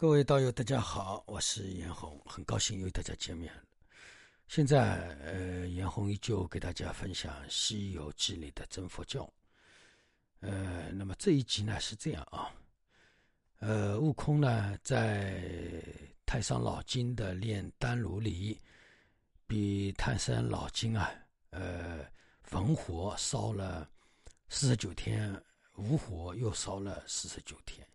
各位道友，大家好，我是严红，很高兴又与大家见面。现在，呃，严红依旧给大家分享《西游记》里的真佛教。呃，那么这一集呢是这样啊，呃，悟空呢在太上老君的炼丹炉里，比太上老君啊，呃，焚火烧了四十九天，无火又烧了四十九天。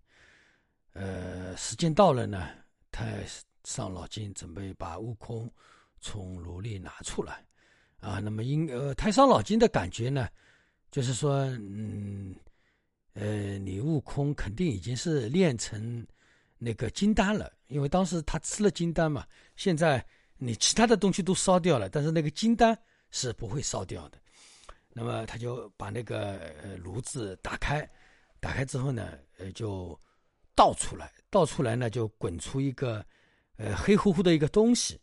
呃，时间到了呢，太上老君准备把悟空从炉里拿出来，啊，那么因呃太上老君的感觉呢，就是说，嗯，呃，你悟空肯定已经是练成那个金丹了，因为当时他吃了金丹嘛，现在你其他的东西都烧掉了，但是那个金丹是不会烧掉的，那么他就把那个炉子打开，打开之后呢，呃就。倒出来，倒出来呢，就滚出一个，呃，黑乎乎的一个东西，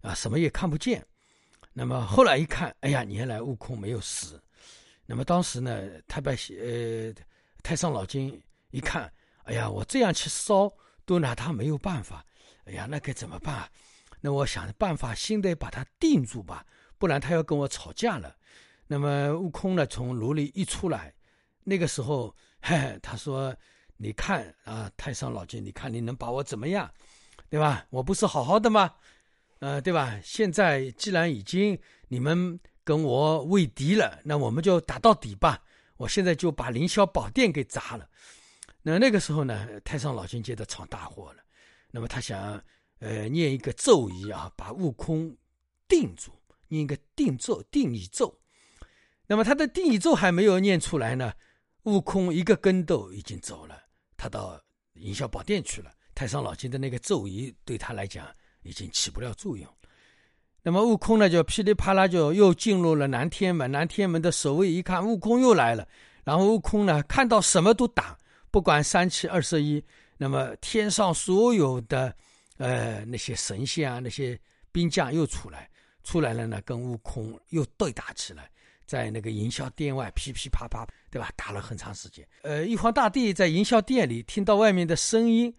啊，什么也看不见。那么后来一看，哎呀，原来悟空没有死。那么当时呢，太白呃，太上老君一看，哎呀，我这样去烧都拿他没有办法，哎呀，那该怎么办？那我想办法，先得把他定住吧，不然他要跟我吵架了。那么悟空呢，从炉里一出来，那个时候，嘿嘿，他说。你看啊，太上老君，你看你能把我怎么样，对吧？我不是好好的吗？呃，对吧？现在既然已经你们跟我为敌了，那我们就打到底吧。我现在就把凌霄宝殿给砸了。那那个时候呢，太上老君觉得闯大祸了。那么他想，呃，念一个咒语啊，把悟空定住，念一个定咒、定语咒。那么他的定语咒还没有念出来呢，悟空一个跟斗已经走了。他到凌霄宝殿去了，太上老君的那个咒语对他来讲已经起不了作用。那么悟空呢，就噼里啪啦就又进入了南天门。南天门的守卫一看悟空又来了，然后悟空呢看到什么都挡，不管三七二十一。那么天上所有的呃那些神仙啊，那些兵将又出来，出来了呢，跟悟空又对打起来。在那个营销店外噼噼啪啪，对吧？打了很长时间。呃，玉皇大帝在营销店里听到外面的声音，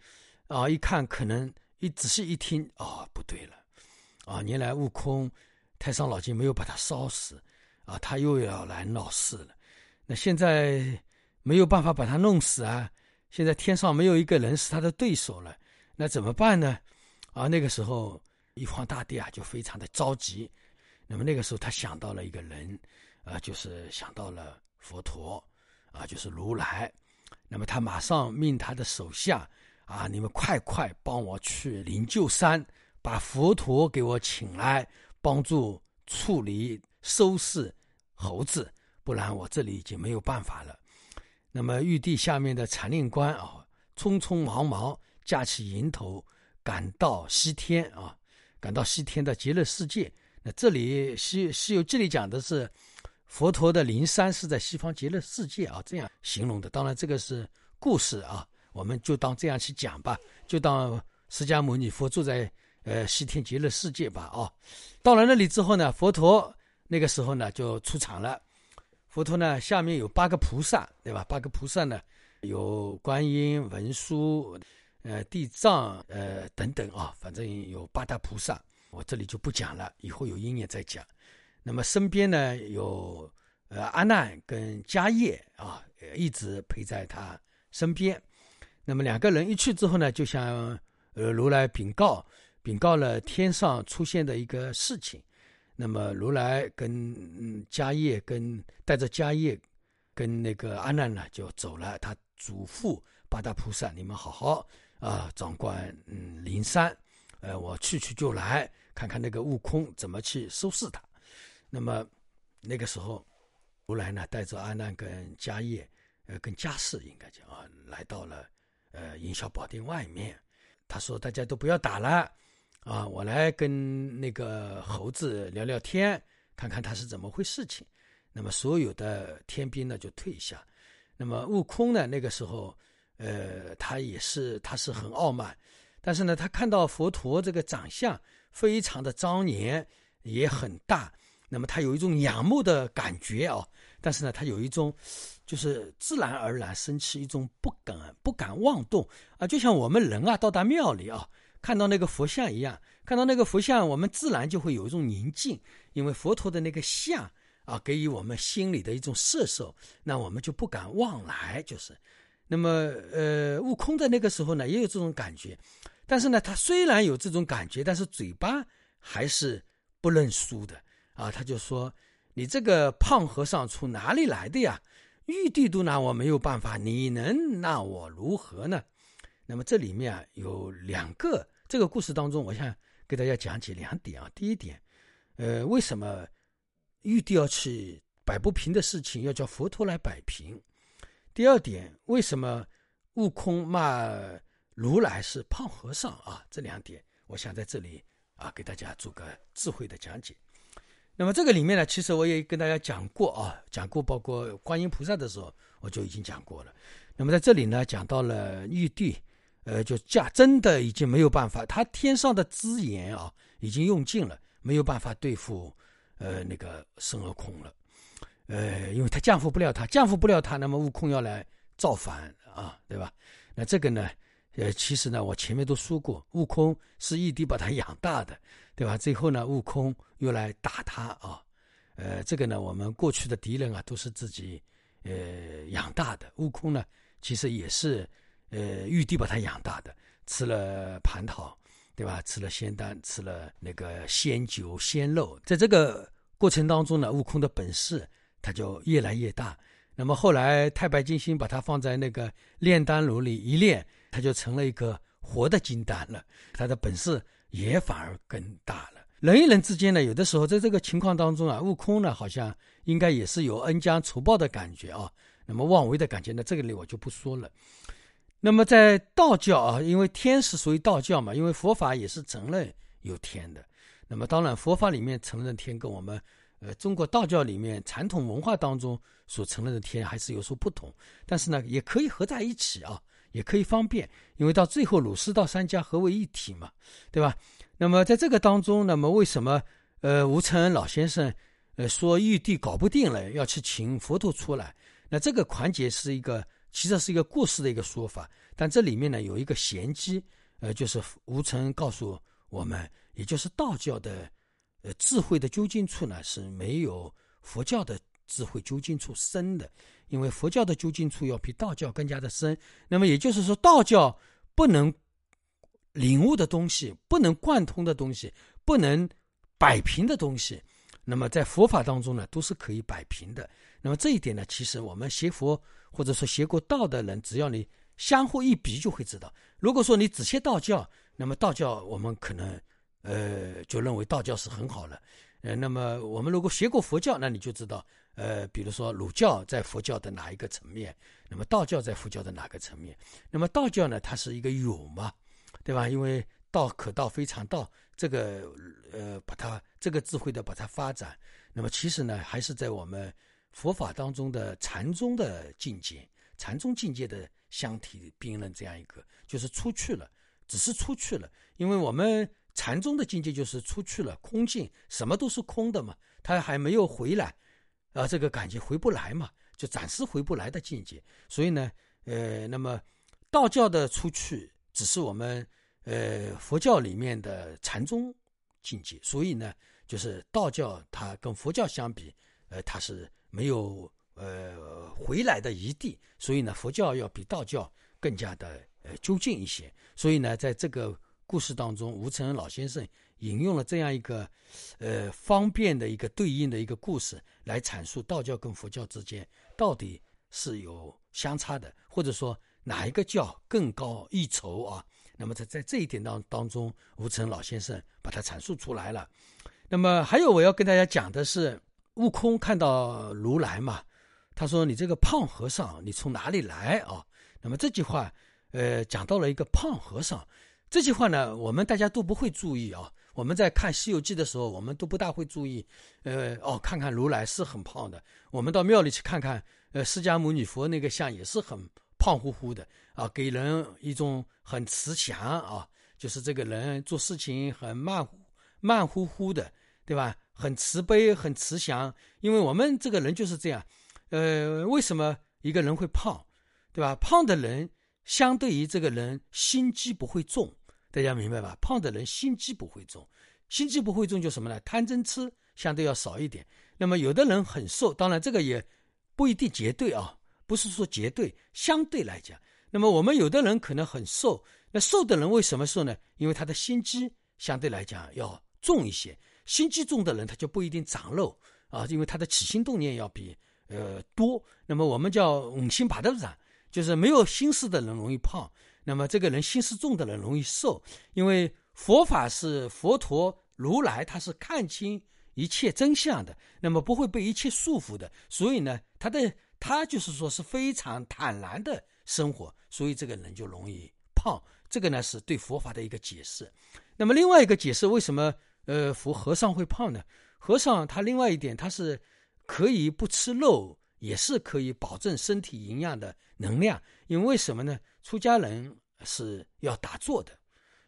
啊，一看可能一仔细一听，啊，不对了，啊，原来悟空太上老君没有把他烧死，啊，他又要来闹事了。那现在没有办法把他弄死啊！现在天上没有一个人是他的对手了，那怎么办呢？啊，那个时候玉皇大帝啊就非常的着急。那么那个时候他想到了一个人。啊，就是想到了佛陀，啊，就是如来。那么他马上命他的手下，啊，你们快快帮我去灵鹫山，把佛陀给我请来，帮助处理收拾猴子，不然我这里已经没有办法了。那么玉帝下面的禅令官啊，匆匆忙忙架起迎头，赶到西天啊，赶到西天的极乐世界。那这里西西游记里讲的是。佛陀的灵山是在西方极乐世界啊，这样形容的。当然，这个是故事啊，我们就当这样去讲吧，就当释迦牟尼佛住在呃西天极乐世界吧啊。到了那里之后呢，佛陀那个时候呢就出场了。佛陀呢下面有八个菩萨，对吧？八个菩萨呢有观音、文殊、呃地藏、呃等等啊，反正有八大菩萨，我这里就不讲了，以后有因缘再讲。那么身边呢有呃阿难跟迦叶啊，一直陪在他身边。那么两个人一去之后呢，就向呃如来禀告，禀告了天上出现的一个事情。那么如来跟迦叶跟带着迦叶跟那个阿难呢就走了。他嘱咐八大菩萨：你们好好啊掌管嗯灵山，呃我去去就来，看看那个悟空怎么去收拾他。那么，那个时候，如来呢带着阿难跟迦叶，呃，跟迦氏应该讲啊，来到了呃营销宝殿外面。他说：“大家都不要打了，啊，我来跟那个猴子聊聊天，看看他是怎么回事情。”那么所有的天兵呢就退下。那么悟空呢那个时候，呃，他也是他是很傲慢，但是呢他看到佛陀这个长相非常的庄严，也很大。那么他有一种仰慕的感觉啊，但是呢，他有一种就是自然而然生起一种不敢不敢妄动啊，就像我们人啊到达庙里啊，看到那个佛像一样，看到那个佛像，我们自然就会有一种宁静，因为佛陀的那个像啊，给予我们心里的一种摄受，那我们就不敢妄来，就是。那么，呃，悟空在那个时候呢，也有这种感觉，但是呢，他虽然有这种感觉，但是嘴巴还是不认输的啊。他就说：“你这个胖和尚从哪里来的呀？玉帝都拿我没有办法，你能拿我如何呢？”那么这里面啊有两个，这个故事当中，我想给大家讲解两点啊。第一点，呃，为什么玉帝要去摆不平的事情，要叫佛陀来摆平？第二点，为什么悟空骂如来是胖和尚啊？这两点，我想在这里啊给大家做个智慧的讲解。那么这个里面呢，其实我也跟大家讲过啊，讲过包括观音菩萨的时候，我就已经讲过了。那么在这里呢，讲到了玉帝，呃，就驾真的已经没有办法，他天上的资源啊已经用尽了，没有办法对付呃那个孙悟空了。呃，因为他降服不了他，降服不了他，那么悟空要来造反啊，对吧？那这个呢，呃，其实呢，我前面都说过，悟空是玉帝把他养大的，对吧？最后呢，悟空又来打他啊，呃，这个呢，我们过去的敌人啊，都是自己呃养大的。悟空呢，其实也是呃玉帝把他养大的，吃了蟠桃，对吧？吃了仙丹，吃了那个仙酒仙肉，在这个过程当中呢，悟空的本事。他就越来越大，那么后来太白金星把他放在那个炼丹炉里一炼，他就成了一个活的金丹了。他的本事也反而更大了。人与人之间呢，有的时候在这个情况当中啊，悟空呢好像应该也是有恩将仇报的感觉啊，那么妄为的感觉呢，这个里我就不说了。那么在道教啊，因为天是属于道教嘛，因为佛法也是承认有天的。那么当然佛法里面承认天跟我们。呃，中国道教里面传统文化当中所承认的天还是有所不同，但是呢，也可以合在一起啊，也可以方便，因为到最后儒释道三家合为一体嘛，对吧？那么在这个当中，那么为什么呃吴承恩老先生呃说玉帝搞不定了，要去请佛陀出来？那这个环节是一个其实是一个故事的一个说法，但这里面呢有一个玄机，呃，就是吴承恩告诉我们，也就是道教的。呃，智慧的究竟处呢是没有佛教的智慧究竟处深的，因为佛教的究竟处要比道教更加的深。那么也就是说，道教不能领悟的东西，不能贯通的东西，不能摆平的东西，那么在佛法当中呢，都是可以摆平的。那么这一点呢，其实我们学佛或者说学过道的人，只要你相互一比，就会知道。如果说你只学道教，那么道教我们可能。呃，就认为道教是很好了，呃，那么我们如果学过佛教，那你就知道，呃，比如说儒教在佛教的哪一个层面，那么道教在佛教的哪个层面？那么道教呢，它是一个有嘛，对吧？因为道可道非常道，这个呃，把它这个智慧的把它发展，那么其实呢，还是在我们佛法当中的禅宗的境界，禅宗境界的相提并论这样一个，就是出去了，只是出去了，因为我们。禅宗的境界就是出去了，空境，什么都是空的嘛，他还没有回来，啊，这个感觉回不来嘛，就暂时回不来的境界。所以呢，呃，那么道教的出去只是我们呃佛教里面的禅宗境界，所以呢，就是道教它跟佛教相比，呃，它是没有呃回来的余地，所以呢，佛教要比道教更加的呃究竟一些。所以呢，在这个。故事当中，吴承恩老先生引用了这样一个，呃，方便的一个对应的一个故事，来阐述道教跟佛教之间到底是有相差的，或者说哪一个教更高一筹啊？那么在在这一点当当中，吴承恩老先生把它阐述出来了。那么还有我要跟大家讲的是，悟空看到如来嘛，他说：“你这个胖和尚，你从哪里来啊？”那么这句话，呃，讲到了一个胖和尚。这句话呢，我们大家都不会注意啊。我们在看《西游记》的时候，我们都不大会注意。呃，哦，看看如来是很胖的。我们到庙里去看看，呃，释迦牟尼佛那个像也是很胖乎乎的啊，给人一种很慈祥啊，就是这个人做事情很慢慢乎乎的，对吧？很慈悲，很慈祥。因为我们这个人就是这样，呃，为什么一个人会胖，对吧？胖的人相对于这个人心机不会重，大家明白吧？胖的人心机不会重，心机不会重就什么呢？贪嗔痴相对要少一点。那么有的人很瘦，当然这个也不一定绝对啊，不是说绝对，相对来讲。那么我们有的人可能很瘦，那瘦的人为什么瘦呢？因为他的心机相对来讲要重一些，心机重的人他就不一定长肉啊，因为他的起心动念要比呃多。那么我们叫五心八斗长，就是没有心思的人容易胖，那么这个人心思重的人容易瘦。因为佛法是佛陀如来，他是看清一切真相的，那么不会被一切束缚的，所以呢，他的他就是说是非常坦然的。生活，所以这个人就容易胖。这个呢是对佛法的一个解释。那么另外一个解释，为什么呃佛和尚会胖呢？和尚他另外一点，他是可以不吃肉，也是可以保证身体营养的能量。因为什么呢？出家人是要打坐的。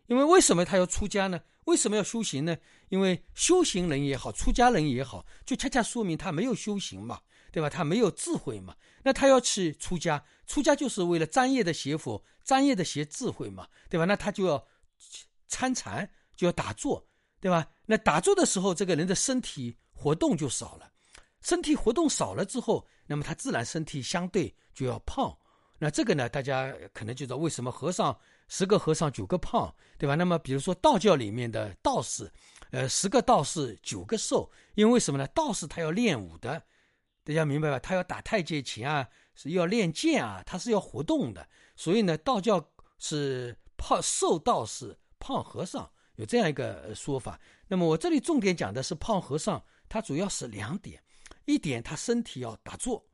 因为为什么他要出家呢？为什么要修行呢？因为修行人也好，出家人也好，就恰恰说明他没有修行嘛。对吧？他没有智慧嘛？那他要去出家，出家就是为了专业的学佛，专业的学智慧嘛？对吧？那他就要参禅，就要打坐，对吧？那打坐的时候，这个人的身体活动就少了，身体活动少了之后，那么他自然身体相对就要胖。那这个呢，大家可能就知道为什么和尚十个和尚九个胖，对吧？那么比如说道教里面的道士，呃，十个道士九个瘦，因为什么呢？道士他要练武的。大家明白吧？他要打太极拳啊，是要练剑啊，他是要活动的。所以呢，道教是胖瘦道士、胖和尚有这样一个说法。那么我这里重点讲的是胖和尚，他主要是两点：一点他身体要打坐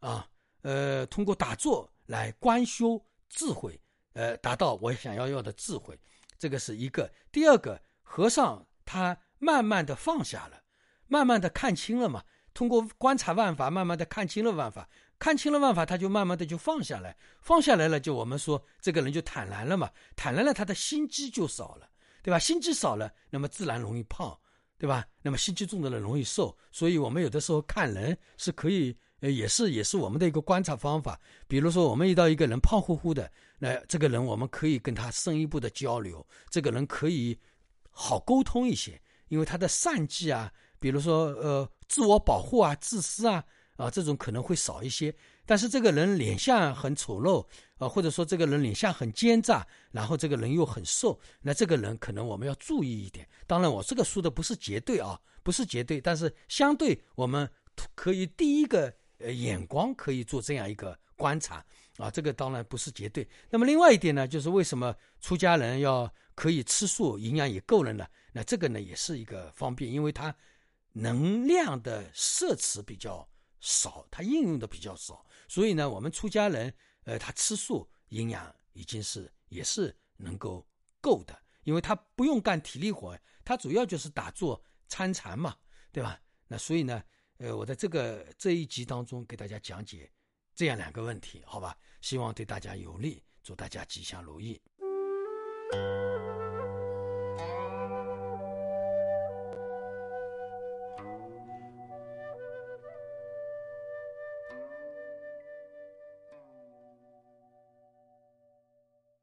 啊，呃，通过打坐来观修智慧，呃，达到我想要要的智慧，这个是一个。第二个，和尚他慢慢的放下了，慢慢的看清了嘛。通过观察万法，慢慢的看清了万法，看清了万法，他就慢慢的就放下来，放下来了，就我们说这个人就坦然了嘛，坦然了，他的心机就少了，对吧？心机少了，那么自然容易胖，对吧？那么心机重的人容易瘦，所以我们有的时候看人是可以，呃，也是也是我们的一个观察方法。比如说，我们遇到一个人胖乎乎的，那这个人我们可以跟他深一步的交流，这个人可以好沟通一些，因为他的善计啊。比如说，呃，自我保护啊，自私啊，啊，这种可能会少一些。但是这个人脸相很丑陋，啊，或者说这个人脸相很奸诈，然后这个人又很瘦，那这个人可能我们要注意一点。当然，我这个说的不是绝对啊，不是绝对，但是相对我们可以第一个呃眼光可以做这样一个观察啊，这个当然不是绝对。那么另外一点呢，就是为什么出家人要可以吃素，营养也够了呢？那这个呢也是一个方便，因为他。能量的摄持比较少，它应用的比较少，所以呢，我们出家人，呃，他吃素，营养已经是也是能够够的，因为他不用干体力活，他主要就是打坐参禅嘛，对吧？那所以呢，呃，我在这个这一集当中给大家讲解这样两个问题，好吧？希望对大家有利，祝大家吉祥如意。